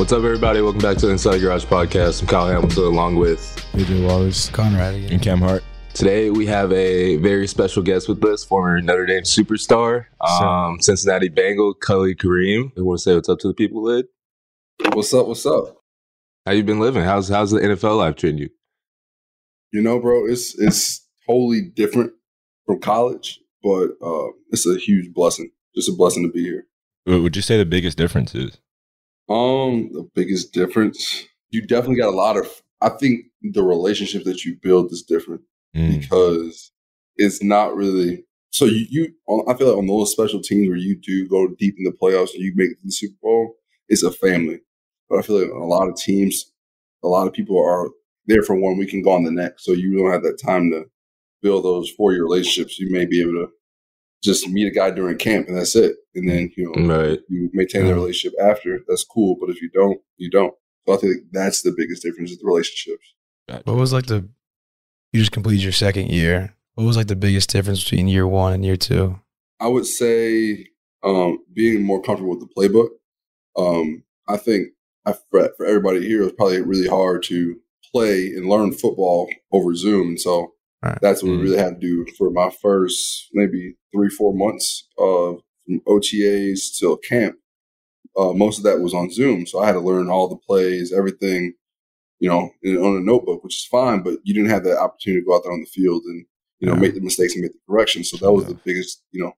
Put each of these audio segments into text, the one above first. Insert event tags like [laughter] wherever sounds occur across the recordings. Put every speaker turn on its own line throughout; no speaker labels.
What's up, everybody? Welcome back to the Inside Garage podcast. I'm Kyle Hamilton along with
AJ Wallace, Conrad, again.
and Cam Hart. Today we have a very special guest with us, former Notre Dame superstar, um, Cincinnati Bengal, Khalid Kareem. You want to say what's up to the people, Lid?
What's up? What's up?
How you been living? How's how's the NFL life treating you?
You know, bro, it's it's totally different from college, but uh, it's a huge blessing. Just a blessing to be here.
What would you say the biggest difference is?
Um, the biggest difference, you definitely got a lot of. I think the relationship that you build is different
Mm.
because it's not really. So you, you, I feel like on those special teams where you do go deep in the playoffs and you make it to the Super Bowl, it's a family. But I feel like a lot of teams, a lot of people are there for one week and gone the next. So you don't have that time to build those four year relationships. You may be able to just meet a guy during camp and that's it. And then, you know,
Right.
you maintain the relationship after. That's cool. But if you don't, you don't. So I think that's the biggest difference is the relationships.
What was like the you just completed your second year? What was like the biggest difference between year one and year two?
I would say um, being more comfortable with the playbook. Um, I think I, for, for everybody here, it was probably really hard to play and learn football over Zoom. And so
Right.
that's what we really had to do for my first maybe three, four months of from OTAs till camp. Uh, most of that was on Zoom. So I had to learn all the plays, everything, you know, in, on a notebook, which is fine, but you didn't have that opportunity to go out there on the field and, you know,
Yeah.
make the mistakes and make the corrections. So that was the biggest, you know,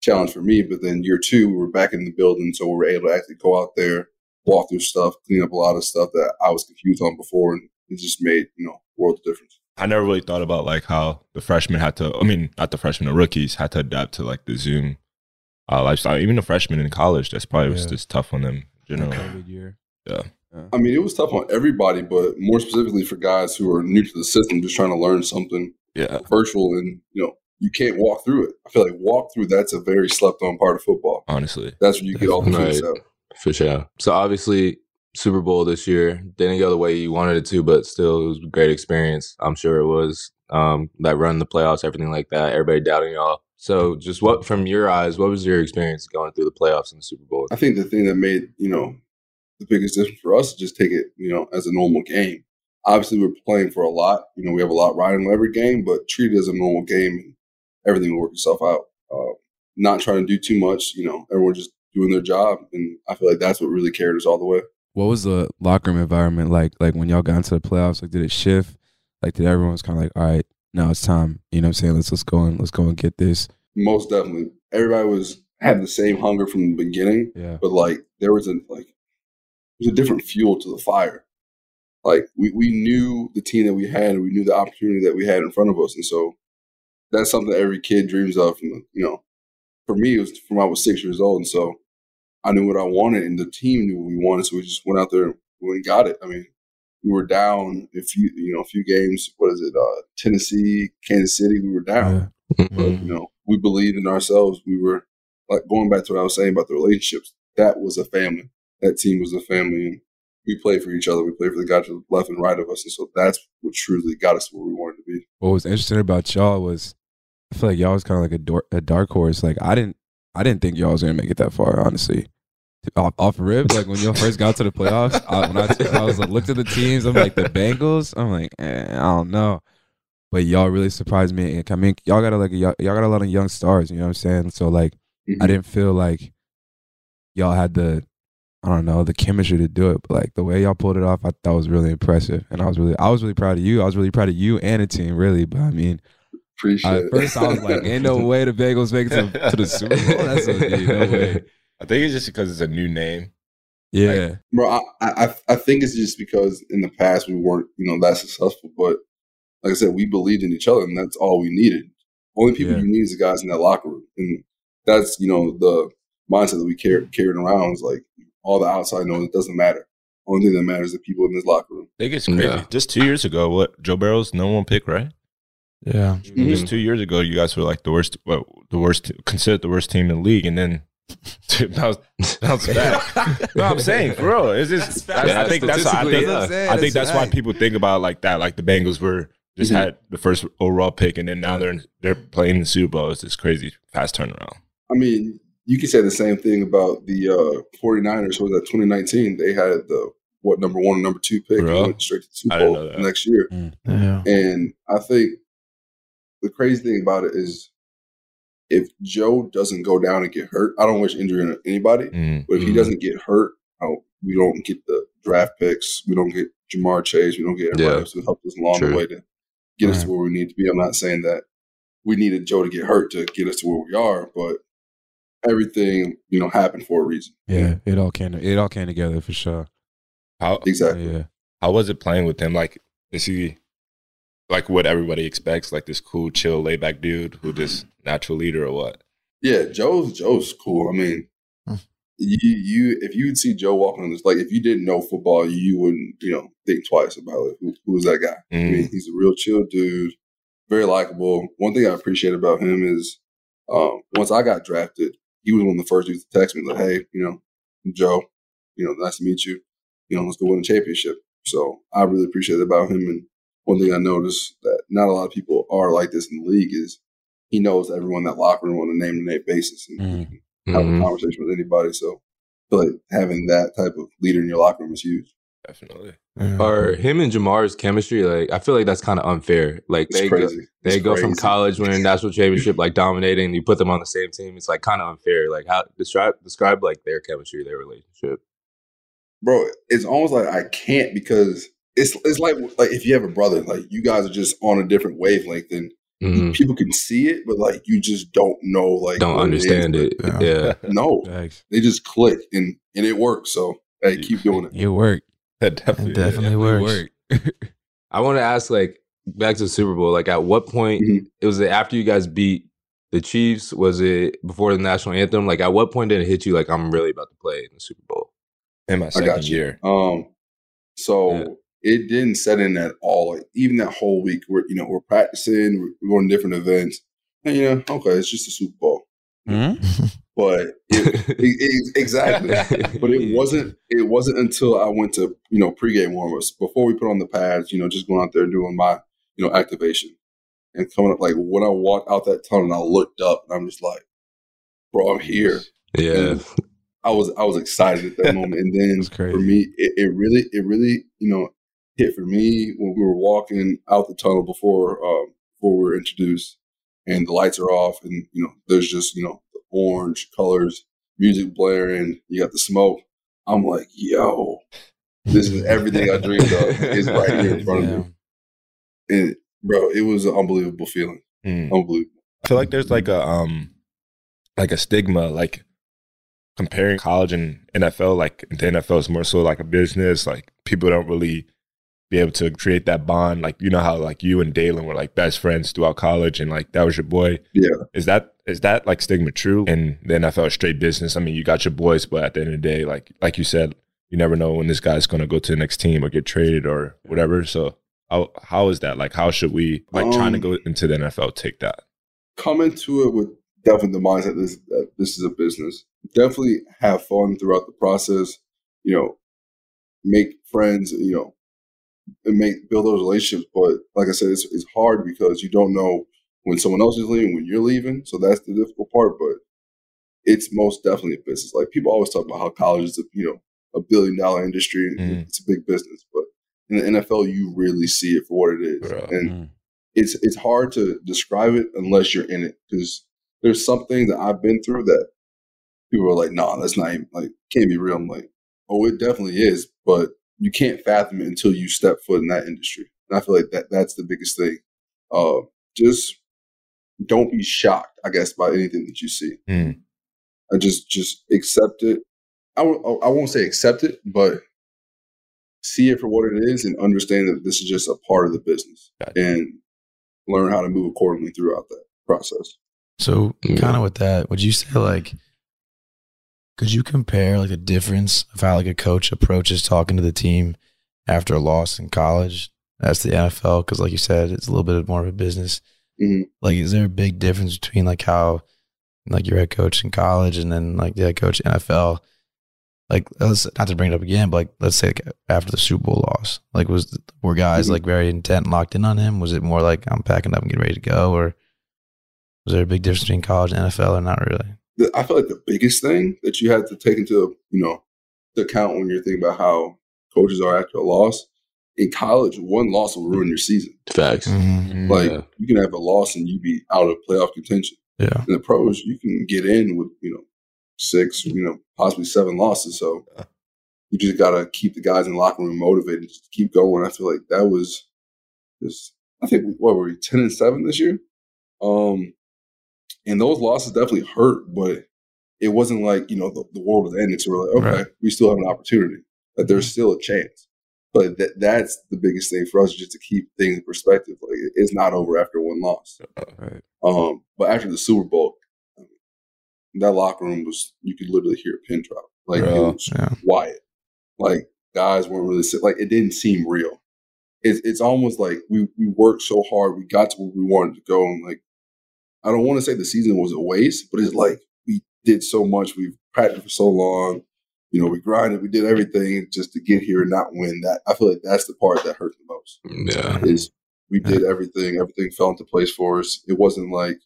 challenge for me. But then year two, we were back in the building, so we were able to actually go out there, walk through stuff, clean up a lot of stuff that I was confused on before, and it just made you know world of difference.
I never really thought about like how the freshmen had to. I mean, not the freshmen, the rookies had to adapt to like the Zoom uh, lifestyle. Even the freshmen in college, that's probably was just tough on them. in General.
COVID year.
Yeah.
I mean, it was tough on everybody, but more specifically for guys who are new to the system, just trying to learn something
Yeah.
virtual, and you know you can't walk through it. I feel like walk through that's a very slept on part of football.
Honestly.
That's where you get all the
Right.
out.
For sure. So obviously, Super Bowl this year didn't go the way you wanted it to, but still, it was a great experience. I'm sure it was. Um, that run the playoffs, everything like that. Everybody doubting y'all. So, just what from your eyes, what was your experience going through the playoffs and the Super Bowl?
I think the thing that made you know the biggest difference for us is just take it you know as a normal game. Obviously, we're playing for a lot. You know, we have a lot riding on every game, but treat it as a normal game, and everything will work itself out. Uh, not trying to do too much. You know, everyone just doing their job, and I feel like that's what really carried us all the way.
What was the locker room environment like? Like when y'all got into the playoffs, like did it shift? Like did everyone was kind of like, all right, now it's time. You know what I'm saying? Let's let's go and let's go and get this.
Most definitely, everybody was had the same hunger from the beginning.
Yeah.
but like there was a like there's a different fuel to the fire. Like we, we knew the team that we had and we knew the opportunity that we had in front of us. And so that's something that every kid dreams of from you know, for me it was from I was six years old and so I knew what I wanted and the team knew what we wanted. So we just went out there and we got it. I mean, we were down a few, you know, a few games. What is it? Uh, Tennessee, Kansas City. We were down, but
Mm-hmm.
you know, we believed in ourselves. We were like going back to what I was saying about the relationships. That was a family. That team was a family, and we played for each other. We played for the guys to the left and right of us, and so that's what truly got us where we wanted to be.
what was interesting about y'all was I feel like y'all was kind of like a, door, a dark horse. Like I didn't I didn't think y'all was gonna make it that far. Honestly, off, off rip, like when y'all first got to the playoffs, I, when I, I was like looked at the teams, I'm like the Bengals. I'm like eh, I don't know, but y'all really surprised me. And I mean, y'all got a, like y'all y'all got a lot of young stars. You know what I'm saying? So like
Mhm.
I didn't feel like y'all had the I don't know the chemistry to do it, but like the way y'all pulled it off, I thought was really impressive, and I was really I was really proud of you. I was really proud of you and the team, really. But I mean,
Appreciate
at
it.
first I was like, ain't no [laughs] way the Bengals make it to, to the Super Bowl. [laughs] That's a, dude, no way.
I think it's just because it's a new name.
Yeah,
bro. I, I I think it's just because in the past we weren't you know that successful, but like I said, we believed in each other, and that's all we needed. Only people
Yeah.
you need is the guys in that locker room, and that's you know the mindset that we carried carried around is like all the outside noise. It doesn't matter. Only thing that matters is the people in this locker room.
I think it's crazy.
Yeah.
Just two years ago, what Joe Burrow's no one pick, right?
Yeah.
Mm-hmm.
Just two years ago, you guys were like the worst, well, the worst, considered the worst team in the league, and then bounce, bounce back. no, I'm saying, for real, it's just.
fact.
I, I think that's. I think,
yeah.
That's what I'm saying,
I think
that's
that's why people think about it like that. Like the Bengals were just
Mhm.
had the first overall pick, and then now they're they're playing in the Super Bowl. It's this crazy fast turnaround.
I mean, you can say the same thing about the uh, 49ers. What was that 2019? They had the what number one and number two pick and went straight to the Super Bowl the next year.
Yeah.
And I think the crazy thing about it is if Joe doesn't go down and get hurt, I don't wish injury on anybody,
Mm.
but if he
Mhm.
doesn't get hurt, oh, we don't get the draft picks. We don't get Ja'Marr Chase. We don't get everybody
Yeah.
else who helped us along
True.
the way to get us
Right.
to where we need to be. I'm not saying that we needed Joe to get hurt to get us to where we are, but everything, you know, happened for a reason.
yeah, it all came it all came together for sure.
How
Exactly.
Yeah,
how was it playing with him? Like, is he like what everybody expects? Like this cool, chill, laid back dude who just natural leader or what?
Yeah, Joe's Joe's cool. I mean,
Hmm.
you you if you'd see Joe walking on this, like if you didn't know football, you wouldn't you know think twice about it. Who, who was that guy? I
Mm.
mean, he's a real chill dude, very likable. One thing I appreciate about him is um, once I got drafted, he was one of the first dudes to text me like, "Hey, you know, Joe, you know, nice to meet you. You know, let's go win a championship." So I really appreciate it about him. And one thing I noticed that not a lot of people are like this in the league is he knows everyone in that locker room on a name to name basis and
Mhm.
he can have a conversation with anybody. So I feel like having that type of leader in your locker room is huge.
Definitely.
Yeah.
Or him and Ja'Marr's chemistry, like I feel like that's kind of unfair. Like
It's
they go, they
It's
go from college winning national championship, like dominating. You put them on the same team. It's like kind of unfair. Like how describe describe like their chemistry, their relationship.
bro. It's almost like I can't because it's it's like like if you have a brother, like you guys are just on a different wavelength, and
Mhm.
people can see it, but like you just don't know, like
Don't understand
is.
it.
Yeah.
Yeah. [laughs]
No,
Thanks.
they just click and and it works. So hey, keep doing it. [laughs]
It worked.
That definitely,
It definitely works. [laughs]
I want to ask, like, back to the Super Bowl. Like, at what point
Mhm.
it was it after you guys beat the Chiefs? Was it before the national anthem? Like, at what point did it hit you? Like, I'm really about to play in the Super Bowl.
in my
I
second
got you.
year.
Um, so
Yeah.
It didn't set in at all. Like even that whole week, we're you know we're practicing, we're, we're going to different events, and you know, okay, it's just a Super Bowl, mm-hmm. [laughs] but it, it, it- exactly. But it [laughs] wasn't. It wasn't until I went to you know pregame warm-ups before we put on the pads. You know, just going out there and doing my you know activation and coming up. Like when I walked out that tunnel, and I looked up, and I'm just like, bro, I'm here.
Yeah.
And I was I was excited at that [laughs] moment, and then
crazy.
for me, it, it really it really you know hit for me when we were walking out the tunnel before um, before we were introduced, and the lights are off, and you know there's just you know the orange colors, music blaring, you got the smoke. I'm like, yo, this is everything I dreamed of. It's [laughs] right here in front of me, and bro, it was an unbelievable feeling,
Mm.
unbelievable.
I feel like there's like a um like a stigma like comparing college and NFL like the NFL is more so like a business like people don't really be able to create that bond like you know how like you and Daelin were like best friends throughout college and like that was your boy
Yeah.
is that is that like stigma true and the NFL is straight business I mean you got your boys but at the end of the day like like you said you never know when this guy's going to go to the next team or get traded or whatever. So how how is that? Like, how should we like trying to
Um,
go into the NFL take that?
come into it with definitely the mindset this that this is a business. Definitely have fun throughout the process. You know, make friends. You know, and make build those relationships. But like I said, it's it's hard because you don't know when someone else is leaving, when you're leaving. So that's the difficult part. But it's most definitely a business. Like people always talk about how college is a you know a billion dollar industry. and
Mhm.
It's a big business, but in the NFL, you really see it for what it is.
Bro.
And
Mm.
it's it's hard to describe it unless you're in it because there's something that I've been through that people are like, nah, that's not even like can't be real. I'm like, oh, it definitely is, but you can't fathom it until you step foot in that industry. And I feel like that that's the biggest thing. Uh, just don't be shocked, I guess, by anything that you see.
Mm.
I just just accept it. I won't I won't say accept it, but see it for what it is and understand that this is just a part of the business
Gotcha.
and learn how to move accordingly throughout that process.
So,
Yeah.
kind of with that, would you say like, could you compare like the difference of how like a coach approaches talking to the team after a loss in college? That's the NFL because, like you said, it's a little bit more of a business.
Mhm.
Like, is there a big difference between like how, like your head coach in college and then like the head coach in NFL? Like, let's not to bring it up again, but like let's say like, after the Super Bowl loss, like was were guys
Mhm.
like very intent and locked in on him? Was it more like I'm packing up and getting ready to go, or was there a big difference between college and NFL, or not really?
The- I feel like the biggest thing that you have to take into you know the account when you're thinking about how coaches are after a loss in college, one loss will ruin your season.
Facts.
Mm-hmm.
Like
Yeah.
you can have a loss and you be out of playoff contention.
Yeah.
In the pros, you can get in with you know six, you know possibly seven losses. So you just gotta keep the guys in the locker room motivated, and just keep going. I feel like that was just I think what were we ten and seven this year, um, and those losses definitely hurt, but it wasn't like you know the, the world was ending. So we're like, okay,
Right.
we still have an opportunity. That there's still a chance. But that that's the biggest thing for us, just to keep things in perspective. Like it's not over after one loss.
Right.
Um, but after the Super Bowl, I mean, that locker room was you could literally hear a pin drop. Like it
Bro,
was
yeah.
quiet. Like guys weren't really like it didn't seem real. It's it's almost like we we worked so hard, we got to where we wanted to go, and like I don't want to say the season was a waste, but it's like we did so much, we've practiced for so long, you know, we grinded, we did everything just to get here and not win. That I feel like that's the part that hurt the most mm,
Yeah.
is we did everything. Everything fell into place for us. It wasn't like,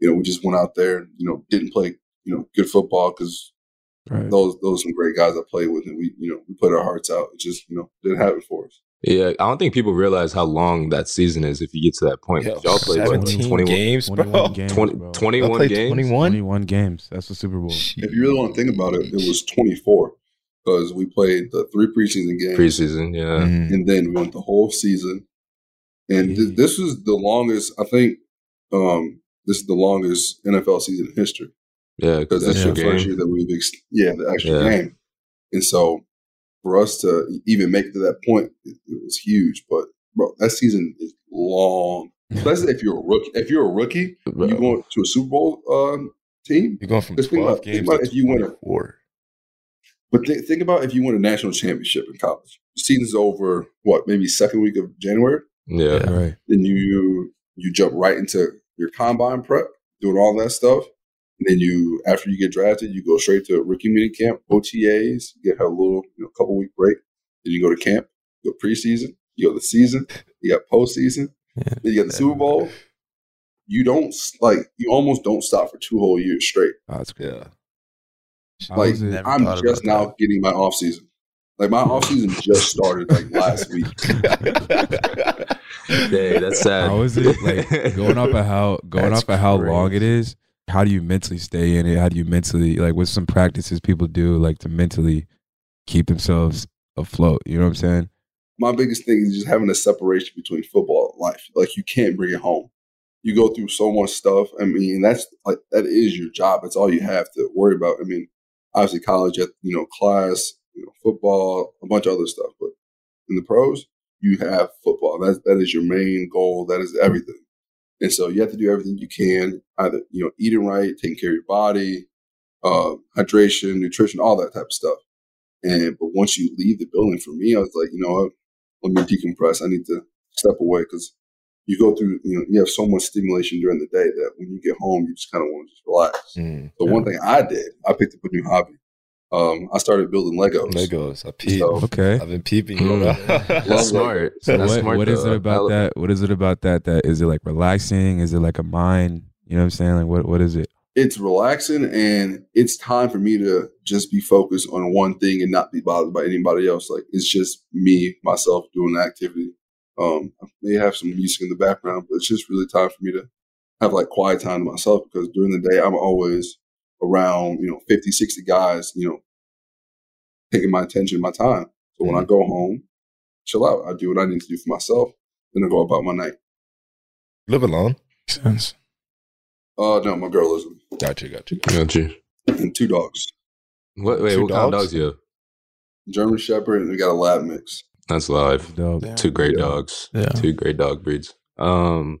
you know, we just went out there and, you know, didn't play, you know, good football because
Right.
those those are some great guys I played with and we, you know, we put our hearts out. It just, you know, didn't happen for us.
Yeah, I don't think people realize how long that season is if you get to that point.
Yo,
Y'all played
17
21,
games, bro.
21 games,
20 21 games?
21?
21 games. That's the Super Bowl.
If you really want to think about it, it was 24 because we played the three preseason games
Preseason, yeah.
Mm.
and then we went the whole season. And th- this was the longest, I think, um, this is the longest NFL season in history.
Yeah,
because
because
that's
that's
the first year that we've ex- yeah the actual
Yeah.
game, and so for us to even make it to that point, it, it was huge. But bro, that season is long. [laughs] Especially if you're a rookie. If you're a rookie,
Bro.
you going to a Super Bowl um, team.
You're going from
Just think
12
about- think
games
about
to
if you win a-
24.
But th- think about if you win a national championship in college. Season's over. What maybe second week of January.
Yeah.
Right.
Then you you jump right into your combine prep, doing all that stuff. And then you, after you get drafted, you go straight to rookie mini camp, OTAs, You get a little, you know, couple week break. Then you go to camp, you go preseason, you go to season, you got postseason,
Yeah.
then you got the Super Bowl. You don't like, you almost don't stop for two whole years straight.
Oh, that's good.
Yeah.
Like,
was it?
Never
I'm just now
that.
getting my off season. Like my off season just started like last week. [laughs]
Hey, that's sad.
How is it like going off of how [laughs] going
That's
off of how long it
crazy.
is? How do you mentally stay in it? How do you mentally like what's some practices people do like to mentally keep themselves afloat? You know what I'm saying?
my biggest thing is just having a separation between football and life. Like you can't bring it home. You go through so much stuff. I mean, that's like that is your job. That's all you have to worry about. I mean, obviously college, at you know, class, you know, football, a bunch of other stuff. But in the pros, you have football. That that is your main goal. That is everything. And so you have to do everything you can, either you know, eating right, taking care of your body, uh, hydration, nutrition, all that type of stuff. And but once you leave the building, for me, I was like, you know what? Let me decompress. I need to step away because you go through, you know, you have so much stimulation during the day that when you get home, you just kind of want to just relax.
Mm,
So one thing I did, I picked up a new hobby. Um, I started building Legos.
Legos. I peep.
So-
Okay.
I've been peeping.
Mm.
Love [laughs]
That's smart.
So
That's
what,
smart.
what is it about that? What is it about that? That is it like relaxing? Is it like a mind? You know what I'm saying? Like what what is it?
it's relaxing and it's time for me to just be focused on one thing and not be bothered by anybody else. Like it's just me, myself doing the activity. Um, I may have some music in the background, but it's just really time for me to have like quiet time to myself because during the day I'm always around, you know, 50, 60 guys, you know, taking my attention, my time. So when I go home, chill out. I do what I need to do for myself. Then I go about my night.
Live alone.
Makes sense.
Uh, no, my girl is
Gotcha. Gotcha.
Got you.
and two dogs,
What? Wait,
Two
what kind of
dogs?
dogs you have?
German Shepherd, and we got a lab mix.
That's live.
Dope.
Two great
Yeah.
dogs.
Yeah.
Two great dog breeds. Um,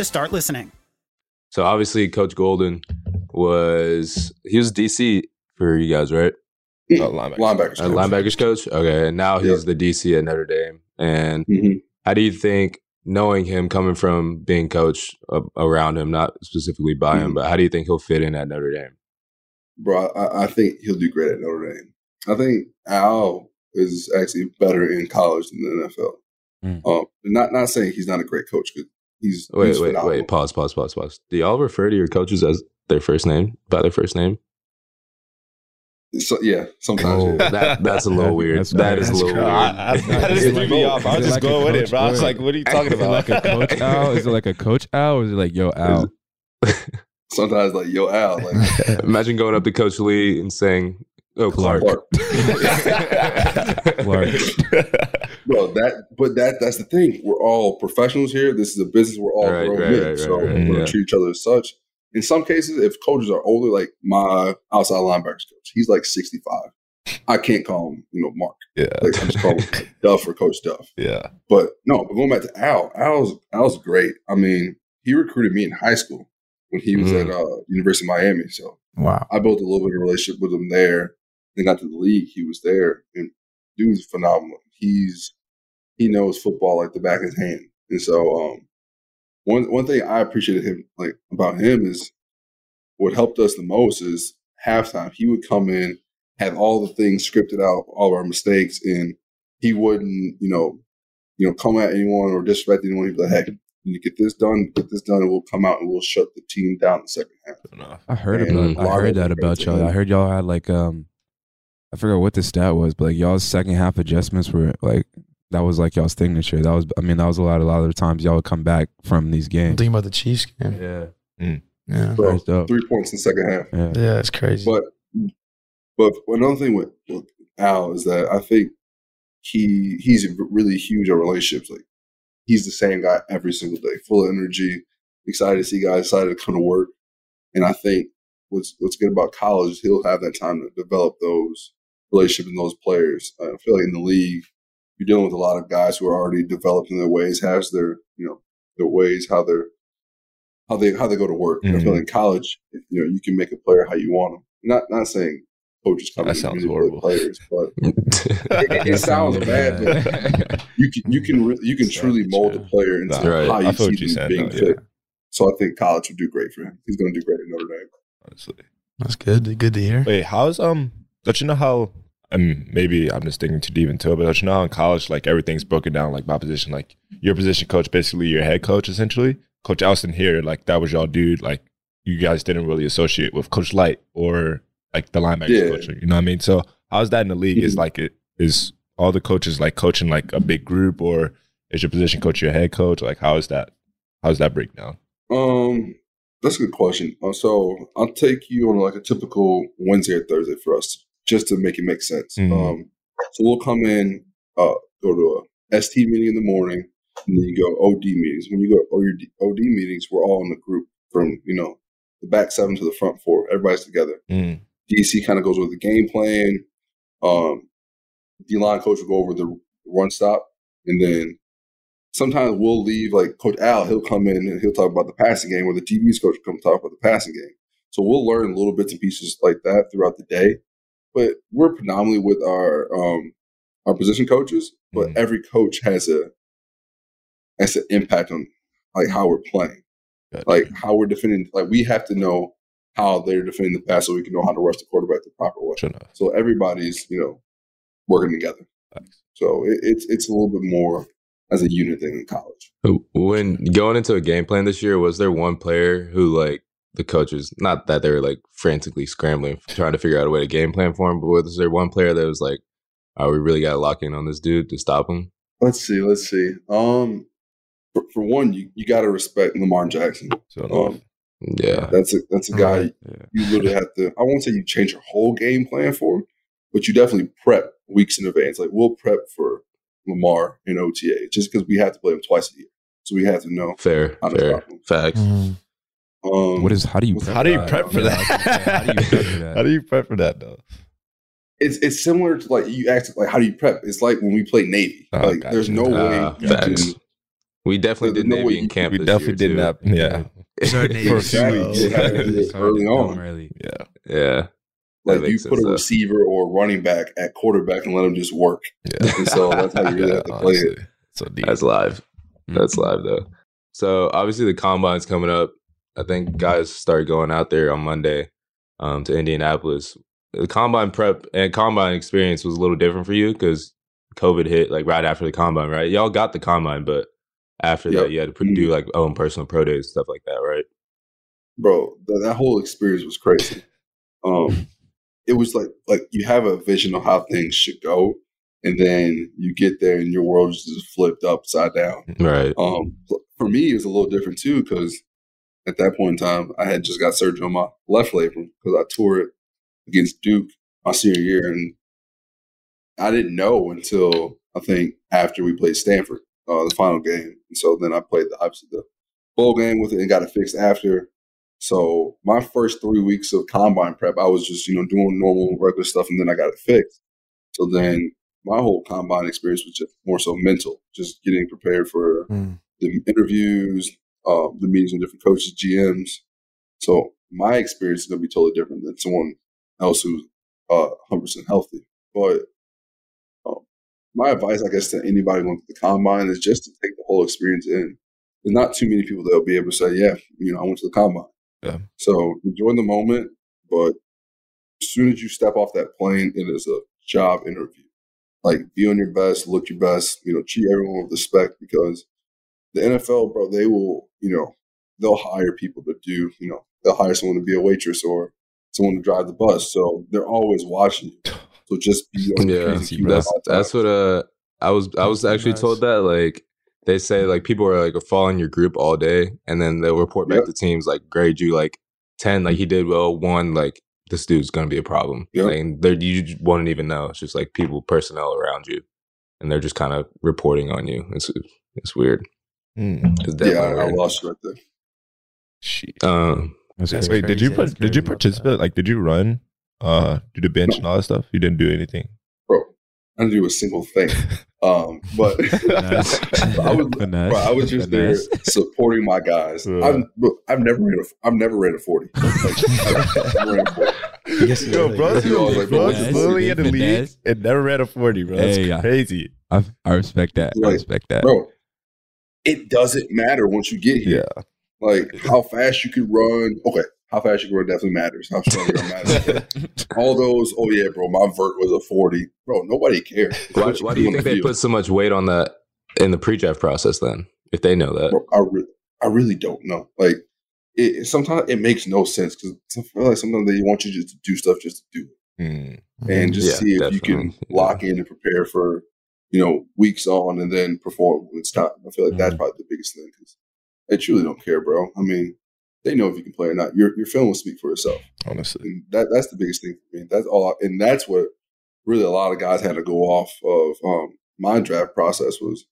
to start listening.
so obviously, Coach Golden was he was DC for you guys, right?
Uh, linebacker.
Linebackers.
A linebackers coach. Okay, and now he's the DC at Notre Dame. And
Mhm.
how do you think, knowing him, coming from being coached uh, around him, not specifically by him,
Mhm.
but how do you think he'll fit in at Notre Dame?
Bro, I, I think he'll do great at Notre Dame. I think Al is actually better in college than the NFL.
Mm.
Um, not not saying he's not a great coach because he's
Wait,
he's
wait,
phenomenal.
wait. Pause, pause, pause, pause. Do y'all refer to your coaches as their first name by their first name?
So, yeah, sometimes.
Oh,
yeah.
that that's a little weird.
That's
that
right.
is a little
crazy.
weird.
I, I, that
Is
just
it
threw me off. I was just
like
going with it,
coach-
bro. I was like, what are you [laughs] talking
Is it
about?
like a coach Al? [laughs] Is it like a coach Al? Or is it like yo Al? [laughs]
Sometimes like yo Al, like
Imagine going up to Coach Lea and saying, "Oh, Clark."
Clark.
Clark. [laughs] [laughs]
Bro, that but that that's the thing. We're all professionals here. This is a business. We're all
Right,
grown
right,
men,
right,
so
right, right,
we're gonna
yeah.
treat each other as such. In some cases, if coaches are older, like my outside linebackers coach, he's like sixty five. I can't call him, you know, Mark.
yeah,
Like I just call him [laughs] Duff or Coach Duff.
yeah.
But no, but going back to Al, Al's Al's great. I mean, he recruited me in high school when he was
Mm.
at uh, University of Miami. So
Wow.
I built a little bit of relationship with him there. Then got to the league, he was there, and dude's phenomenal. He's he knows football like the back of his hand. And so, um, one one thing I appreciated him like about him is what helped us the most is halftime. He would come in, have all the things scripted out, all of our mistakes, and he wouldn't, you know, you know, come at anyone or disrespect anyone. He'd be like, "Heck, You get this done, get this done, and we'll come out and we'll shut the team down in the second half.
I heard
And
about I heard that about y'all. I heard y'all had like um I forgot what the stat was, but like y'all's second half adjustments were like that was like y'all's signature. That was I mean that was a lot a lot of the times y'all would come back from these
I'm
games.
thinking about the Chiefs game.
Yeah. Mm.
Yeah.
Bro, three points in the second half.
Yeah.
Yeah, it's crazy.
But but another thing with, with Al is that I think he he's really huge on relationships. Like he's the same guy every single day, full of energy, excited to see guys, excited to come to work. And I think what's what's good about college is he'll have that time to develop those relationships in those players. I feel like in the league, you're dealing with a lot of guys who are already developed in their ways, has their you know their ways, how they're how they how they go to work. And I feel
Mhm.
like in college, you know, you can make a player how you want them. Not not saying coaches come
That
in
sounds horrible.
players, but [laughs] it, it sounds bad. But you can you can re- you can truly mold the player into
Nah,
Right.
how you
I
see
you're
them
saying,
being
though,
fit. So I think college would do great for him. He's going to do great at Notre Dame.
Honestly.
That's good. Good to hear.
Wait, how's um? Don't you know how? Um, maybe I'm just thinking too deep into it, but don't you know how in college, like everything's broken down, like by position, like your position coach, basically your head coach, essentially. Coach Elston here, like that was y'all dude. Like you guys didn't really associate with Coach Light or like the linebacker
Yeah.
coach. You know what I mean? So how's that in the league? Is like it is all the coaches like coaching like a big group, or is your position coach your head coach? Like how is that? How's that breakdown?
Um, that's a good question. Uh, so I'll take you on like a typical Wednesday or Thursday for us, just to make it make sense.
Mhm.
Um, so we'll come in, uh, go to a ST meeting in the morning, and then you go OD meetings. When you go OD, OD meetings, we're all in the group from you know the back seven to the front four. Everybody's together.
Mm.
DC kind of goes over the game plan. Um, D line coach will go over the run stop, and then sometimes we'll leave. Like Coach Al, he'll come in and he'll talk about the passing game, or the DB's coach will come talk about the passing game. So we'll learn little bits and pieces like that throughout the day. But we're predominantly with our um, our position coaches, but
Mhm.
every coach has a has an impact on like how we're playing
Gotcha.
like how we're defending. Like we have to know how they're defending the pass so we can know how to rush the quarterback the proper way.
Sure.
So everybody's you know working together.
Thanks.
So it, it's it's a little bit more as a unit thing in college.
When going into a game plan this year, was there one player who like the coaches, not that they were like frantically scrambling trying to figure out a way to game plan for him, but was there one player that was like, "Oh, we really got to lock in on this dude to stop him"?
Let's see. Let's see. Um, for, for one, you, you got to respect Lamar Jackson.
So.
Um,
Yeah,
that's a that's a guy
Yeah.
you literally have to. I won't say you change your whole game plan for, but you definitely prep weeks in advance. Like we'll prep for Lamar in OTA just because we have to play him twice a year, so we have to know.
fair,
How to
fair,
stop him.
facts.
Mhm.
Um,
What is how do you prep
How do you prep for that?
I was gonna say, how do you prep for that?
How do you prep for that though?
it's it's similar to like you asked like how do you prep? It's like when we play Navy.
Oh,
like
gotcha.
there's no way
Ah, facts.
can.
We definitely did
no way [laughs]
Navy
you
in camp.
We
this
definitely
year,
didn't
too.
have. Yeah. For a few weeks.
You have to do it
It's hard
early on.
early.
Yeah.
Yeah,
Like you put a
sense, though.
receiver or running back at quarterback and let them just work.
Yeah.
And so that's how you really
Yeah, [laughs]
have to play it.
So deep.
that's live. That's
Mhm.
live though. So obviously the combine's coming up. I think guys start going out there on Monday um, to Indianapolis. The combine prep and combine experience was a little different for you because COVID hit like right after the combine, right? Y'all got the combine, but after
Yep.
that, you had to do like own personal pro days stuff like that, right?
bro th- that whole experience was crazy um [laughs] it was like like you have a vision of how things should go and then you get there and your world is just flipped upside down
Right.
um for me it was a little different too because at that point in time i had just got surgery on my left labrum because i tore it against duke my senior year and i didn't know until i think after we played stanford uh, the final game and so then i played the obviously the bowl game with it and got it fixed after so my first three weeks of combine prep, I was just you know doing normal regular stuff, and then I got it fixed. So then my whole combine experience was just more so mental, just getting prepared for
Mm.
the interviews, um, the meetings with different coaches, GMs. So my experience is going to be totally different than someone else who's uh, 100% healthy. But um, my advice, I guess, to anybody going to the combine is just to take the whole experience in. There's not too many people that will be able to say, yeah, you know, I went to the combine.
Yeah.
So enjoy the moment, but as soon as you step off that plane, it is a job interview. Like be on your best, look your best, you know, treat everyone with respect because the NFL, bro, they will, you know, they'll hire people to do, you know, they'll hire someone to be a waitress or someone to drive the bus. So they're always watching you. [sighs] So just be on
yeah,
crazy keep
that's that's what uh I was I was actually told that like they say like people are like following your group all day and then they'll report back
Yep.
to teams like grade you like ten like he did well one like this dude's gonna be a problem
Yep.
like and they're you just wouldn't even know it's just like people personnel around you and they're just kind of reporting on you it's it's weird
Mm.
Yeah, I, I lost you right there.
Shit.
um
That's
Wait, did you
crazy.
part- did you participate? Like, did you run? Uh, do the bench and all that stuff? You didn't do anything.
Bro, I didn't do a single thing. [laughs] Um, but
Finesse. [laughs]
I was, bro, I was just
Finesse.
there supporting my guys.
Yeah.
I've, bro, I've never ran a, I've never ran a forty. [laughs] Like, ran 40.
Yes,
Yo,
yeah,
bro,
yeah.
Yo, like, bro,
bro,
what's
is
Finesse.
bully in the league and never ran a forty, bro. That's
Hey,
crazy.
I, I respect that. I respect that.
bro. It doesn't matter once you get here.
Yeah.
Like how fast you can run. Okay, how fast you can run definitely matters. How strong you are matters. [laughs] All those. Oh yeah, bro. My vert was a forty, bro. Nobody cares. [laughs]
why, why do you think
the
they
field.
put so much weight on that in the pre-draft process then if they know that
Bro, I, re- I really don't know. Like, it, sometimes it makes no sense because I feel like sometimes they want you just to do stuff just to do it
Mm.
and just
Yeah,
see if you can
definitely.
Lock in and prepare for, you know, weeks on and then perform when it's time. I feel like that's
Mhm.
probably the biggest thing because they truly don't care, bro. I mean, they know if you can play or not. Your your film will speak for itself.
Honestly.
And that that's the biggest thing for me. That's all, and that's what really a lot of guys had to go off of um, my draft process was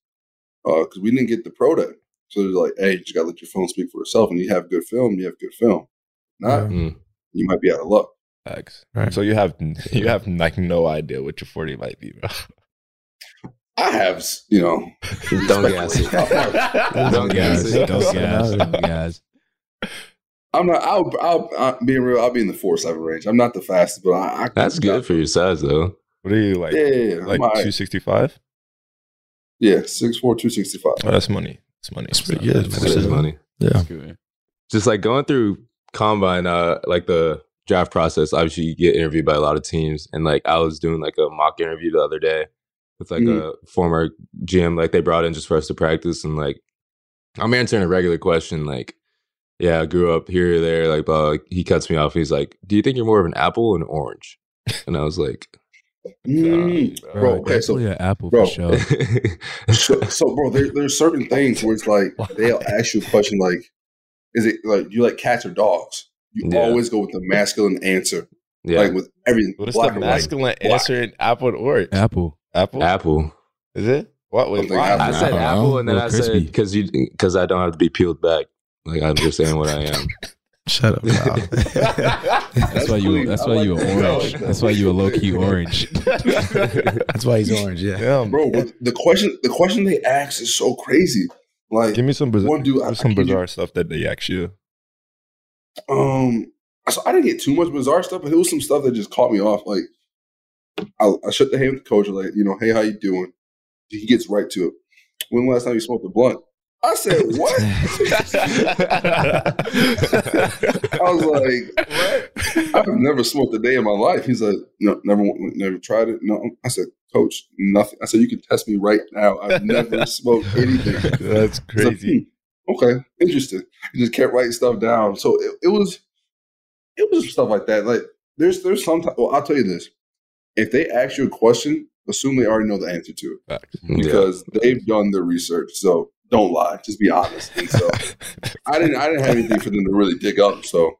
because we didn't get the pro day. So they're like, hey, you just gotta let your film speak for itself, and you have good film, you have good film. Not,
Mm.
you might be out of luck.
Facts.
Right.
So you have [laughs] you have like no idea what your forty might be, bro. [laughs]
I have, you know,
don't gas it don't gas
Guys,
it
don't gas, don't gas.
I'm not. I'll, I'll, i being real. I'll be in the four seven range. I'm not the fastest, but I. I
that's good for your size though
What are you like?
Yeah, yeah, yeah.
Like
I'm all right.
two sixty five?
Yeah, six four two sixty five.
Oh, that's money. That's money.
That's pretty good.
that is money
Yeah.
just like going through combine uh like the draft process obviously you get interviewed by a lot of teams and like i was doing like a mock interview the other day with like a former gym like they brought in just for us to practice and like i'm answering a regular question like yeah i grew up here or there like blah like, he cuts me off he's like do you think you're more of an apple or an orange and i was like
Mm,
Bro,
bro, okay, so
definitely an apple
bro.
for sure.
so, so bro, there, there's certain things where it's like [laughs] they'll ask you a question like, "Is it like do you like cats or dogs?" You
Yeah.
always go with the masculine answer,
yeah
like with everything.
What is
black
the
and white.
masculine answer in apple or orange?
Apple.
Apple?
apple
Is it? What wait,
Something
why?
i said
I
apple
know.
and then
Little
i said
crispy.
because you because i don't have to be peeled back like i'm just saying what i am
Shut up. Kyle. [laughs]
That's why you.
really-
That's
I
why
like
you a
that.
Orange.
like that.
That's why you a low key orange. [laughs]
That's why he's orange. Yeah.
Damn,
bro. but The question, the question they ask is so crazy. Like,
Give me some bizarre,
One dude, I-
some
I can-
bizarre stuff that they ask you.
Um, so I didn't get too much bizarre stuff, but it was some stuff that just caught me off. Like, I, I shook the hand with the coach, like, you know, hey, how you doing? He gets right to it. When last time you smoked a blunt? I said, [laughs] what? [laughs] I was like, what? I've never smoked a day in my life. He's like, no, never, never tried it. No, I said, coach, nothing. I said, you can test me right now. I've never [laughs] smoked anything.
That's
He's like,
crazy.
"Hmm, okay, interesting. He just kept writing stuff down. So it, it was, it was stuff like that. Like there's, there's sometimes. Well, I'll tell you this: if they ask you a question, assume they already know the answer to it
Facts.
because they've done their research. So don't lie. Just be honest. And so I didn't, I didn't have anything for them to really dig up. So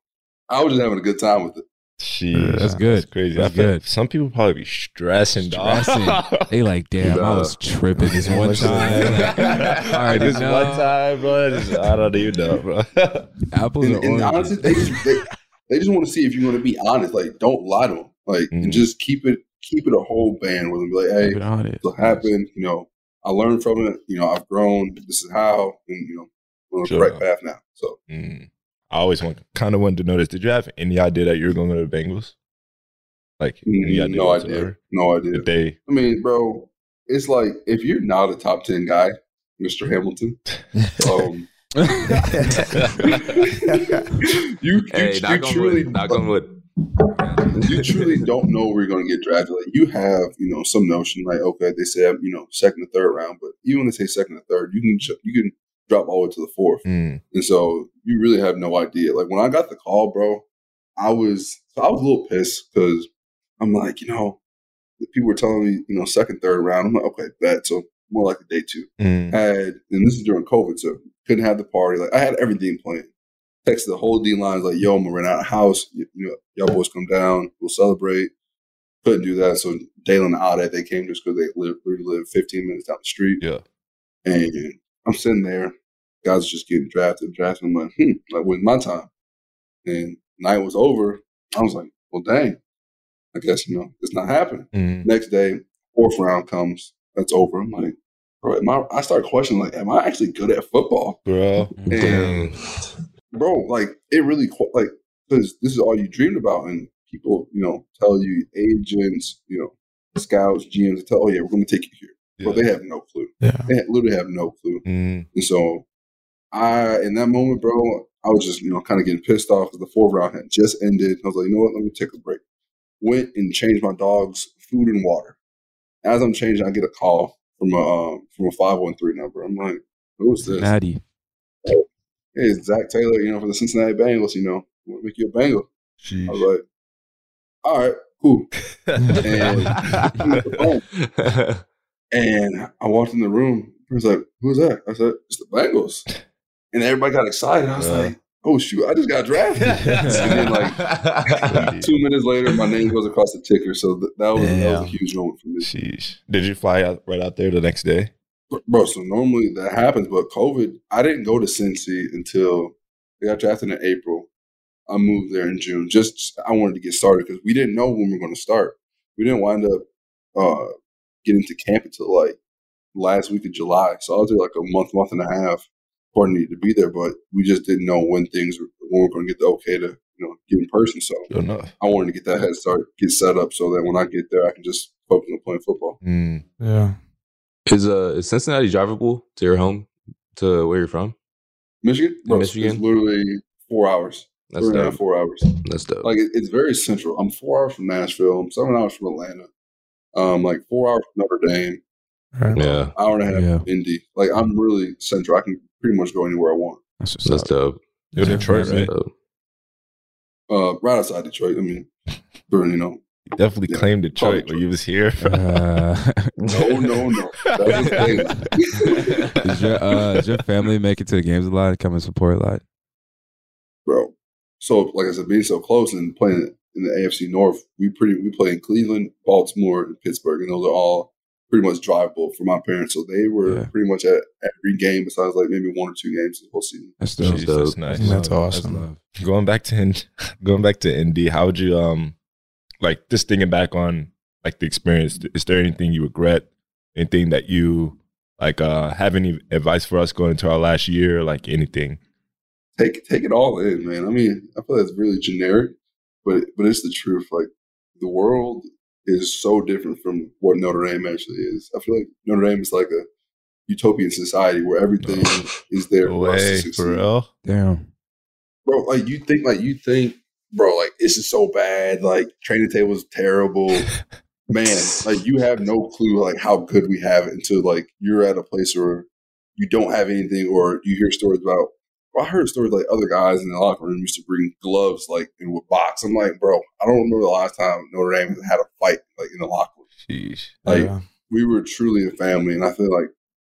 I was just having a good time with it.
Jeez,
That's good.
crazy.
That's
I feel like
good.
Some people probably be stressing.
Stressing. [laughs] They like, damn, I was tripping this one time.
that? [laughs]
Like, I
this
know.
one time, bro. just- I don't even know, bro.
Apples
And,
or
and honestly, they just, they, they just want to see if you're going to be honest. Like, don't lie to them. Like,
Mhm.
and just keep it, keep it a whole band with them. Be like, hey,
Keep it honest.
what happened. You know, I learned from it. You know, I've grown. This is how, and you know, we're on
Sure.
the correct path now. So
Mm. I always want, kind of wanted to know this. Did you have any idea that you were going to the Bengals? Like, any
mm,
idea
no idea,
whatsoever?
no idea.
Did they?
I mean, bro, it's like if you're not a top ten guy, Mister Hamilton, um, [laughs] [laughs] you you,
hey
you
knock on
truly
wood knock on wood
you truly don't know where you're going to get drafted. Like you have, you know, some notion like, okay, they say, you know, second or third round, but even when they say second or third, you can, you can, drop all the way to the fourth.
Mm.
And so you really have no idea. Like when I got the call, bro, I was so I was a little pissed because I'm like, you know, the people were telling me, you know, second, third round. I'm like, okay, bet. So more like a day two.
Mm.
Had and this is during COVID, so couldn't have the party. Like I had everything planned. Texted the whole D lines like, yo, I'm gonna rent out a house. You, you know, y'all boys come down, we'll celebrate. Couldn't do that. So Daelin and Ade, they came just because they live literally live 15 minutes down the street.
Yeah.
And I'm sitting there, guys are just getting drafted, drafted. I'm like, hmm, like when's my time? And night was over. I was like, well, dang. I guess, you know, it's not happening.
Mm.
Next day, fourth round comes. That's over. I'm like, bro, am I, I start questioning, like, am I actually good at football?
Bro.
And, bro, like, it really, like, because this is all you dreamed about. And people, you know, tell you, agents, you know, scouts, GMs, tell, oh, yeah, we're going to take you here. But they have no clue.
Yeah.
They literally have no clue.
Mm.
And so I, in that moment, bro, I was just, you know, kind of getting pissed off because the fourth round had just ended. I was like, you know what? Let me take a break. Went and changed my dog's food and water. As I'm changing, I get a call from a um, from a five one three number. I'm like, who is this?
Natty.
Hey, it's Zac Taylor. You know, for the Cincinnati Bengals. You know, want to make you a Bengal. I was like, all right, cool. [laughs] and, hung up the phone. and I walked in the room. He was like, "Who's that?" I said, "It's the Bengals." And everybody got excited. I was
Yeah.
like, "Oh shoot! I just got drafted." [laughs] and then, like two minutes later, my name goes across the ticker. So th- that was that was a huge moment for me.
Sheesh. Did you fly out right out there the next day?
Bro, so normally that happens, but COVID, I didn't go to Cincy until I got drafted in April. I moved there in June. Just I wanted to get started because we didn't know when we were going to start. We didn't wind up uh, getting to camp until like last week of July. So I was there like a month, month and a half before I needed to be there. But we just didn't know when things were when we were going to get the okay to you know get in person. So I wanted to get that head start, get set up, so that when I get there, I can just focus on playing football.
Mm.
Yeah.
Is uh is Cincinnati drivable to your home to where you're from?
Michigan,
In
Bro, it's-
Michigan?
it's literally four hours.
That's
Three and a half,
dope.
four hours.
That's dope.
Like it, it's very central. I'm four hours from Nashville. I'm seven hours from Atlanta. Um, like four hours from Notre Dame.
yeah,
Hour and a half
Yeah.
from Indy. Like I'm really central. I can pretty much go anywhere I want.
That's what's
that's
up.
dope.
You're Detroit, right?
dope.
Uh, right outside Detroit. I mean, for, you know,
You definitely
Yeah.
claimed Detroit
Probably
when you was here.
Uh, [laughs]
no, no, no. That's the thing.
does your uh, does your family make it to the games a lot? Come and support a lot?
bro. So, like I said, being so close and playing in the AFC North, we pretty we play in Cleveland, Baltimore, and Pittsburgh, and those are all pretty much drivable for my parents. So they were
Yeah.
pretty much at every game besides like maybe one or two games the whole season.
That's.
Jeez, that's nice.
That's
love.
awesome.
love.
going back to [laughs] going back to Indy, how would you um like just thinking back on like the experience? Is there anything you regret? Anything that you like uh have any advice for us going into our last year? Like anything?
Take take it all in, man. I mean, I feel that's really generic, but but it's the truth. Like the world is so different from what Notre Dame actually is. I feel like Notre Dame is like a utopian society where everything is there for us to
Way
succeed.
for real?
Damn.
bro. Like you think, like you think, bro. Like this is so bad. Like training table is terrible, [laughs] man. Like you have no clue like how good we have it until like you're at a place where you don't have anything, or you hear stories about. Well, I heard stories like other guys in the locker room used to bring gloves like in a box. I'm like, bro, I don't remember the last time Notre Dame had a fight like in the locker room.
Sheesh.
Like
Yeah.
we were truly a family, and I feel like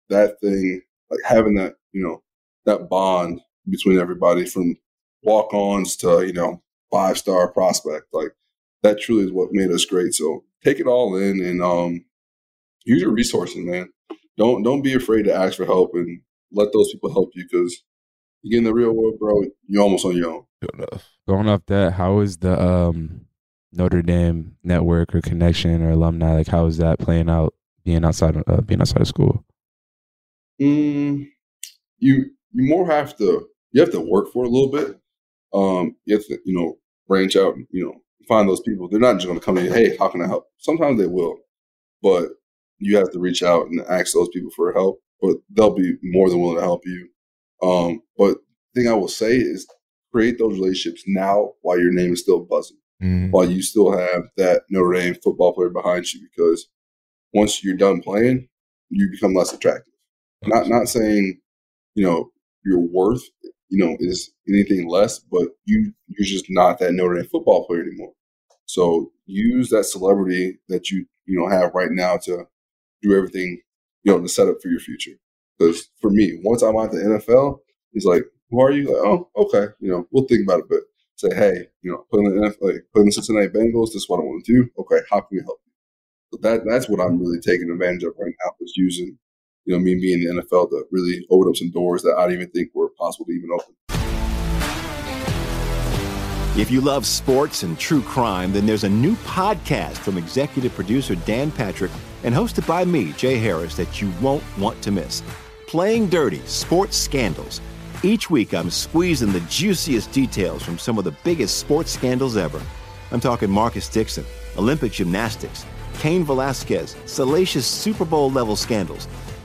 that thing, like having that, you know, that bond between everybody from walk-ons to you know five-star prospect, like that truly is what made us great. So take it all in and um, use your resources, man. Don't don't be afraid to ask for help and let those people help you because you get in the real world, bro. You're almost on your own.
Good enough.
Going off that, how is the um Notre Dame network or connection or alumni? Like, how is that playing out? Being outside, of, uh, being outside of school.
Mm, you you more have to you have to work for a little bit. Um, you have to you know branch out. and, You know, find those people. They're not just going to come in. Hey, how can I help? Sometimes they will, but you have to reach out and ask those people for help. But they'll be more than willing to help you. Um, but the thing I will say is create those relationships now while your name is still buzzing
Mhm.
while you still have that Notre Dame football player behind you because once you're done playing, you become less attractive. Not not saying you know, your worth, you know, is anything less, but you you're just not that Notre Dame football player anymore. So use that celebrity that you you know have right now to do everything you know to set up for your future. Because for me, once I'm at the NFL, it's like, who are you? Like, oh, okay, you know, we'll think about it. But say, hey, you know, put in the NFL, like, put in the Cincinnati Bengals. This is what I want to do. Okay, how can we help you? So that that's what I'm really taking advantage of right now. Is using, you know, me being in the NFL to really open up some doors that I didn't even think were possible to even open.
If you love sports and true crime, then there's a new podcast from executive producer Dan Patrick and hosted by me, Jay Harris, that you won't want to miss. Playing Dirty Sports Scandals. Each week, I'm squeezing the juiciest details from some of the biggest sports scandals ever. I'm talking Marcus Dixon, Olympic gymnastics, Cain Velasquez, salacious Super Bowl level scandals.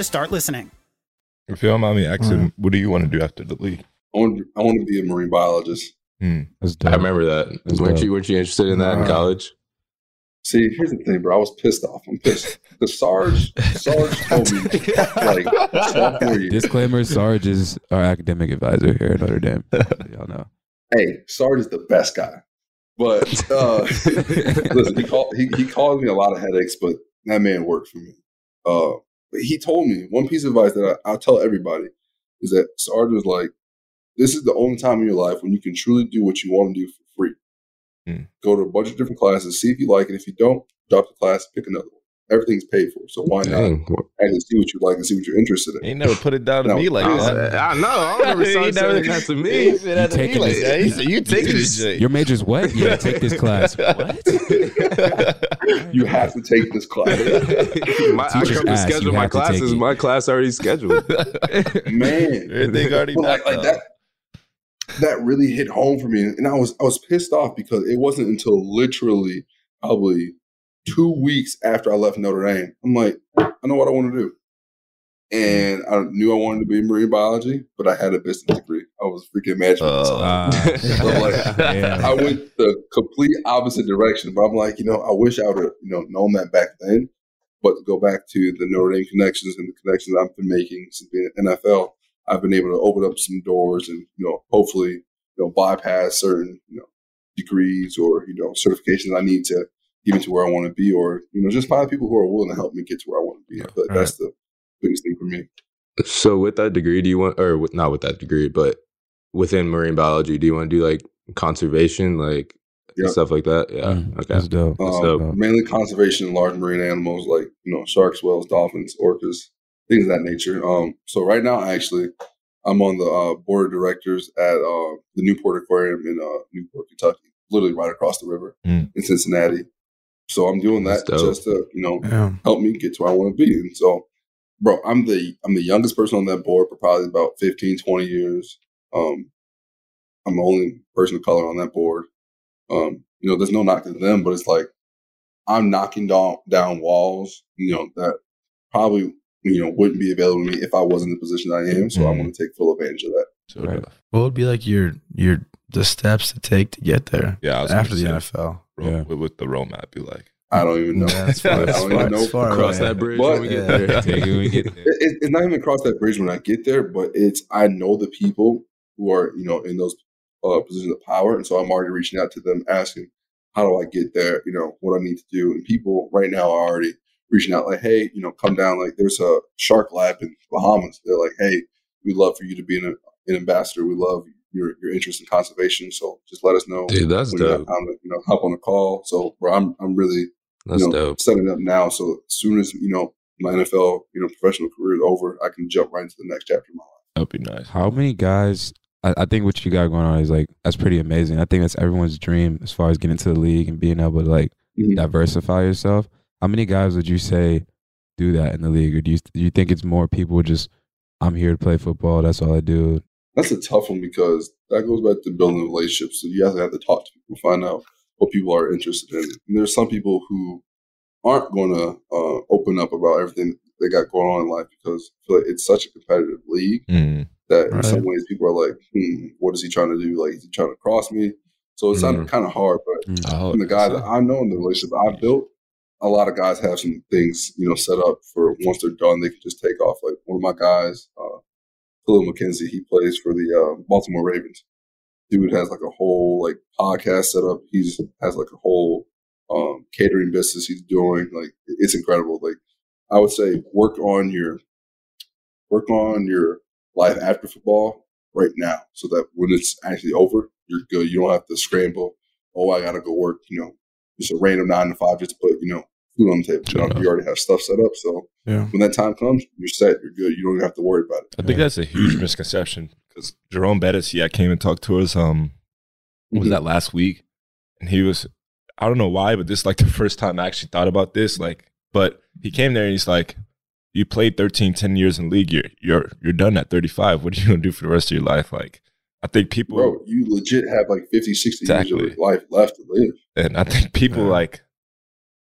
to start listening.
If you don't mind me asking, what do you want to do after the league?
I want, I want to be a marine biologist.
Hmm.
I remember that. weren't you weren't you interested in that in college?
See, here's the thing, bro. I was pissed off. I'm pissed. The Sarge, Sarge told me like [laughs] sophomore year.
Disclaimer: Sarge is our academic advisor here at Notre Dame. Y'all know.
Hey, Sarge is the best guy. But uh, [laughs] listen, he called he, he caused me a lot of headaches, but that man worked for me. Uh, but he told me one piece of advice that I, I'll tell everybody is that Sarge was like, "This is the only time in your life when you can truly do what you want to do for free.
Hmm.
Go to a bunch of different classes, see if you like it. If you don't, drop the class, pick another one. Everything's paid for, so why
Dang.
not actually see what you like and see what you're interested in?"
He never put it down to
No,
me like
I-
that.
I know. I [laughs] never
He never-
saying that to me. [laughs]
He said that to me
taking
like
this-
that. He said, "You take this shit."
Your major's what? Yeah, take this class. [laughs] What?
You have to take this class.
my, I
Teachers
come to schedule my
have to take
classes. My class already scheduled.
man.
Everything already
But like, like that that really hit home for me and i was i was pissed off because it wasn't until literally probably two weeks after i left notre dame i'm like i know what i want to do and i knew i wanted to be in marine biology but i had a business degree i was freaking management
Uh,
so like,
Damn.
I went the complete opposite direction. But I'm like, you know, I wish I would have, you know, known that back then. But to go back to the Notre Dame connections and the connections I've been making since being in NFL, I've been able to open up some doors and, you know, hopefully, you know, bypass certain, you know, degrees or, you know, certifications I need to get me to where I want to be or, you know, just find people who are willing to help me get to where I want to be. I feel like that's the biggest thing for me.
so with that degree, do you want, or with, not with that degree, but within marine biology, do you want to do like conservation, like
Yeah.
stuff like that? Yeah.
Mm,
okay.
That's dope.
That's
Um,
dope.
mainly conservation in large marine animals like you know sharks, whales, dolphins, orcas, things of that nature. Um, so right now, actually, I'm on the uh, board of directors at uh, the Newport Aquarium in uh, Newport, Kentucky, literally right across the river
Mm.
in Cincinnati. So I'm doing that just to you know
Yeah.
help me get to where I want to be. And so, bro, I'm the I'm the youngest person on that board for probably about 15, 20 years. Um, I'm the only person of color on that board. Um, you know, there's no knock to them, but it's like I'm knocking down down walls, you know, that probably you know wouldn't be available to me if I wasn't in the position I am. So I want to take full advantage of that.
So right.
What would be like your your the steps to take to get there?
Yeah,
after the
say,
NFL.
Ro-
Yeah.
what would the roadmap be like?
I don't even know.
Yeah, it's far-
I don't
far-
even know.
it's far
Cross
away.
that bridge
But-
when we get
Yeah.
there. [laughs]
Take it we get there.
It- it- it's not even cross that bridge when I get there, but it's I know the people who are you know in those uh, positions of power, and so I'm already reaching out to them, asking how do I get there? You know what I need to do, and people right now are already reaching out like, hey, you know, come down. Like there's a shark lab in Bahamas. They're like, hey, we'd love for you to be an, an ambassador. We love your your interest in conservation, so just let us know
Dude, that's
when you
dope.
time to you know hop on a call. So bro, I'm I'm really
That's
you know,
dope.
setting up now. So as soon as you know my NFL, you know, professional career is over, I can jump right into the next chapter of my life.
That'd be nice.
How many guys? I, I think what you got going on is like that's pretty amazing. I think that's everyone's dream as far as getting into the league and being able to like
Mhm.
diversify yourself. How many guys would you say do that in the league, or do you do you think it's more people just I'm here to play football, that's all I do?
That's a tough one because that goes back to building relationships. So you have to have to talk to people, find out what people are interested in. And there's some people who aren't going to uh, open up about everything they got going on in life because feel like it's such a competitive league
Mm.
that in some ways people are like, hmm, what is he trying to do? Like, is he trying to cross me? So it's
Mhm.
kind of hard, but
Oh,
from the guys that I know in the relationship I've built, a lot of guys have some things, you know, set up for once they're done, they can just take off. Like one of my guys, uh, Khalil McKenzie, he plays for the uh, Baltimore Ravens. Dude has like a whole like podcast set up. He's has like a whole um, catering business he's doing. Like it's incredible. Like I would say, work on your work on your life after football right now, so that when it's actually over, you're good. You don't have to scramble. Oh, I gotta go work. You know, just a random nine to five just put you know food on the table. You, know, you already have stuff set up, so
Yeah.
when that time comes, you're set. You're good. You don't even have to worry about it.
I think that's a huge [clears throat] misconception because Jerome Bettis, yeah, came and talked to us. Um, what was
Mhm.
that last week? And he was, I don't know why, but this is like the first time I actually thought about this. Like, but he came there and he's like, "You played 13, 10 years in league. You're you're you're done at 35. What are you gonna do for the rest of your life?" Like, I think people,
Bro, you legit have like 50, 60 years of life left to live.
and I think people
Yeah.
like,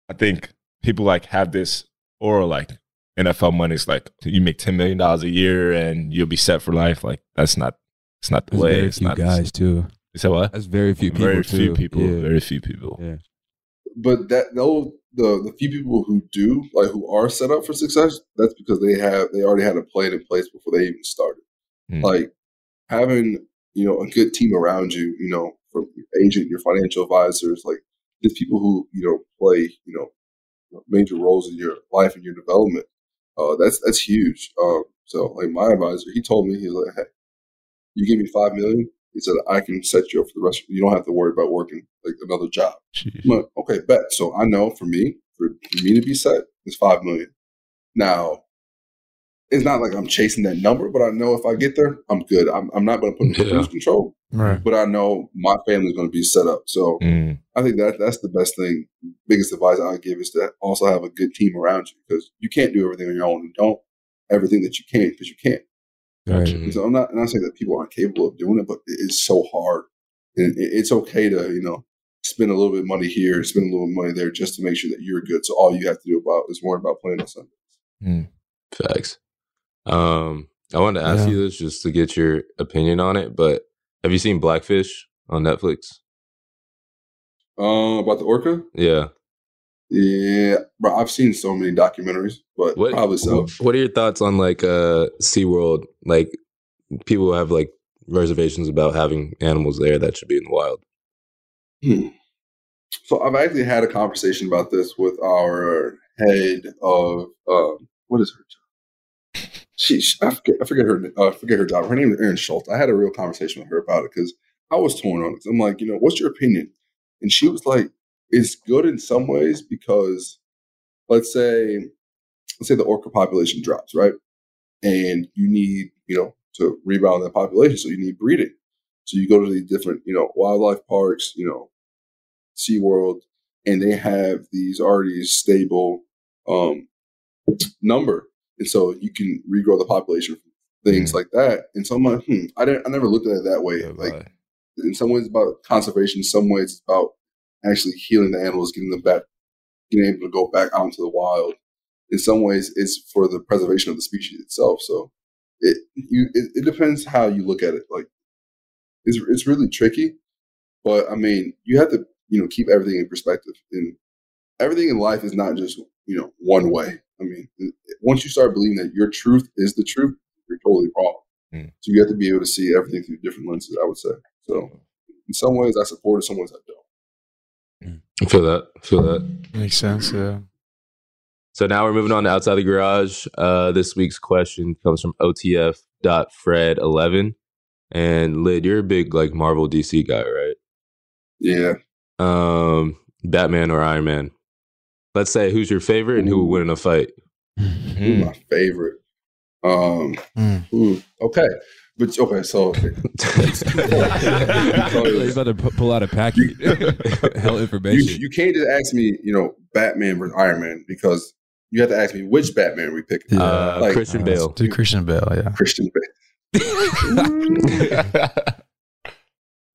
I think people like have this aura like NFL money is like you make ten million dollars a year and you'll be set for life. Like that's not, it's not the
There's
way.
very
It's
few
not
guys too.
You said what?
That's very few people.
very few people.
Yeah.
Very few people.
Yeah.
But that those the the few people who do like who are set up for success, that's because they have they already had a plan in place before they even started.
Hmm.
Like having you know a good team around you, you know, from your agent, your financial advisors, like there's people who you know play you know major roles in your life and your development. Uh, that's that's huge. Um, so like my advisor, he told me he's like, hey, you give me five million. He said I can set you up for the rest. Of, you don't have to worry about working like another job. I'm like, okay, bet. So I know for me, for me to be set, is five million. Now, it's not like I'm chasing that number, but I know if I get there, I'm good. I'm, I'm not going to put in
Yeah.
cruise control,
Right.
but I know my family's going to be set up. So
Mm.
I think that that's the best thing. Biggest advice I give is to also have a good team around you because you can't do everything on your own. And don't everything that you can because you can't.
Right.
So I'm not, I'm not saying that people aren't capable of doing it, but it's so hard. And it's okay to, you know, spend a little bit of money here, spend a little money there just to make sure that you're good. So all you have to do about is worry about playing on Sunday.
Facts. Um, I wanted to ask
Yeah.
you this just to get your opinion on it, but have you seen Blackfish on Netflix?
Uh, about the orca?
Yeah.
Yeah, bro, I've seen so many documentaries, but
What
probably so.
What are your thoughts on like uh SeaWorld? Like people have like reservations about having animals there that should be in the wild.
Hmm. So I've actually had a conversation about this with our head of um, what is her job? She, she- I forget, I forget her, uh, I forget her job. Her name is Erin Schultz. I had a real conversation with her about it because I was torn on it. I'm like, you know, what's your opinion? And she was like, it's good in some ways because, let's say, let's say the orca population drops, right? And you need, you know, to rebound that population, so you need breeding. So you go to these different, you know, wildlife parks, you know, SeaWorld, and they have these already stable um, number. And so you can regrow the population things like that. And so I'm like, hmm, I didn't, I never looked at it that way. Like in some ways, it's about conservation. In some ways, it's about actually healing the animals, getting them back, getting able to go back out into the wild. In some ways, it's for the preservation of the species itself. So it you it, it depends how you look at it. Like it's it's really tricky, but I mean, you have to you know keep everything in perspective. And everything in life is not just you know one way. I mean, once you start believing that your truth is the truth, you're totally wrong.
Mm.
So you have to be able to see everything through different lenses. I would say. So in some ways, I support it. In some ways, I don't.
I feel that. I feel that.
Makes sense. Yeah.
So now we're moving on to outside the garage. Uh, this week's question comes from OTF.Fred11. And Lid, you're a big like Marvel DC guy, right?
Yeah.
Um, Batman or Iron Man? Let's say who's your favorite and who would win in a fight.
Who's my favorite? Um, hmm, okay, but okay, so [laughs]
He's about to pu- pull out a packet. [laughs] Hell
you,
information.
you can't just ask me, you know, Batman versus Iron Man because you have to ask me which Batman we pick.
Uh,
Like,
Christian Bale.
Do Christian Bale. Yeah.
Christian Bale. [laughs]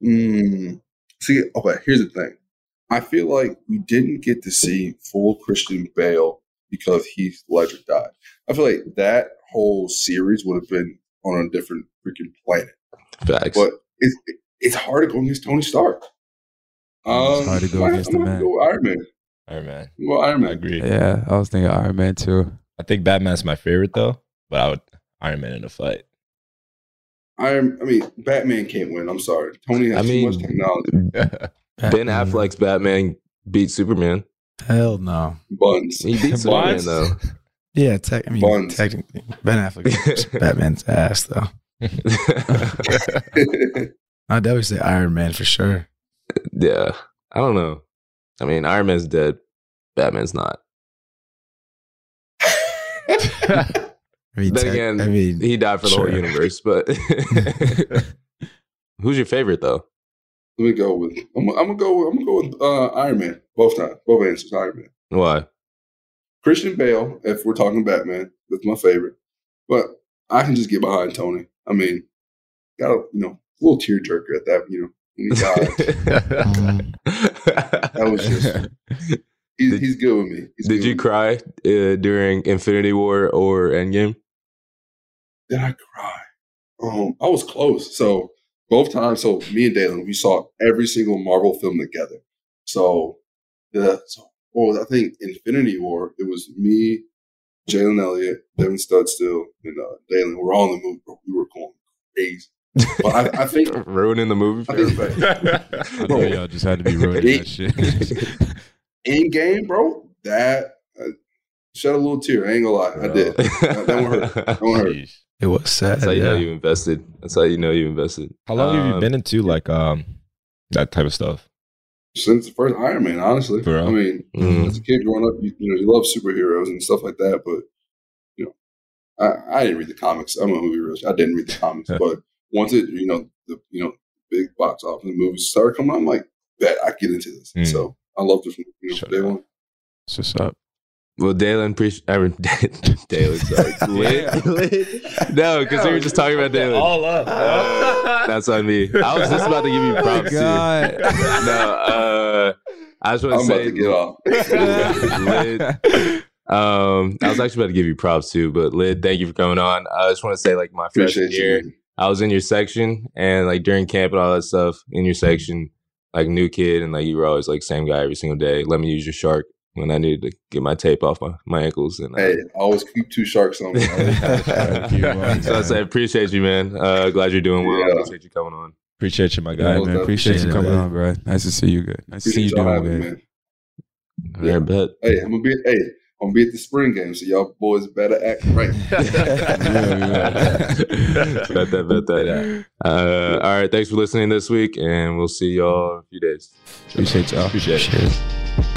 Mm, see, okay, here's the thing. I feel like we didn't get to see full Christian Bale because Heath Ledger died. I feel like that whole series would have been on a different freaking planet.
Facts.
But it's it's hard to go against Tony Stark. Um,
hard to go
I'm
against
gonna
the man.
go Iron Man.
Iron Man.
Well, Iron Man.
I agree.
Yeah, I was thinking Iron Man too.
I think Batman's my favorite though, but I would Iron Man in a fight.
Iron. I mean, Batman can't win. I'm sorry. Tony has
I
too much technology. [laughs]
Ben Affleck's Batman beat Superman.
Hell no.
Buns.
He beat [laughs] Superman though.
Yeah, tech, I mean,
Buns.
technically, Ben Affleck [laughs] Batman's ass though. [laughs] I'd definitely say Iron Man for sure.
yeah. I don't know. I mean, Iron Man's dead. Batman's not.
I mean,
then
tech-
again,
I mean,
he died for the whole universe. But who's your favorite though?
Let me go with. I'm, I'm gonna go. With, I'm gonna go with uh, Iron Man. Both times. Both answers. Iron Man.
Why?
Christian Bale. If we're talking Batman, that's my favorite. But I can just get behind Tony. I mean, got a you know a little tearjerker at that. You know, when he died. that was just. He's, he's good with me. He's
Did you cry uh, during Infinity War or Endgame?
Did I cry? Um, I was close. So both times, so me and Daelin, we saw every single Marvel film together. So the so was I think Infinity War? It was me, Jalen Elliott, Devin Studstill, and uh, Daelin. We're all in the movie. Bro. We were going crazy. But I, I think [laughs]
ruining the movie for
I think-. [laughs]
I know y'all just had to be ruining that shit. [laughs]
Endgame, bro, that uh, shed a little tear. I ain't gonna lie, I did. That, that one hurt. That one hurt.
It was sad.
That's how you know you invested. That's how you know you invested.
How long have you
Um,
been into like um that type of stuff?
Since the first Iron Man, honestly.
For real?
I mean,
Mm.
as a kid growing up, you, you know, you love superheroes and stuff like that, but you know, I, I didn't read the comics. I'm a movie rich. I didn't read the comics, [laughs] but once it, you know, the you know, big box office movies started coming, out, I'm like, bet I get into this.
Mm.
So I loved it from you know, from day one.
It's just up.
Well, Daelin, appreciate. I mean, [laughs] Daelin, sorry. [laughs] Lid- Lid- No, because we were just talking about Daelin.
All up. [laughs]
That's on me. I was just about to give you props too.
God.
No, uh, I just want
I'm
to
about
say,
to get off.
Lid, um, I was actually about to give you props too, but Lid, thank you for coming on. I just want to say, like my freshman
Appreciate
year,
you.
I was in your section, and like during camp and all that stuff, in your section, like new kid, and like you were always like same guy every single day. Let me use your shark when I needed to get my tape off my, my ankles. And uh,
Hey, I always keep two sharks on me. [laughs]
Thank you, [laughs] man.
so I say appreciate you, man. Uh, glad you're doing well.
Yeah.
Appreciate you coming on.
Appreciate you, my guy.
most
man. Appreciate you
definitely.
coming on, bro. Nice to see you. Good. Nice to see you
Appreciate
doing good.
me, man.
Yeah, bet.
Hey, I'm gonna be hey, I'm gonna be at the spring game, so y'all boys better act right. [laughs]
bet that, bet that. Uh, all right, thanks for listening this week, and we'll see y'all in a few days.
Appreciate y'all.
Appreciate it.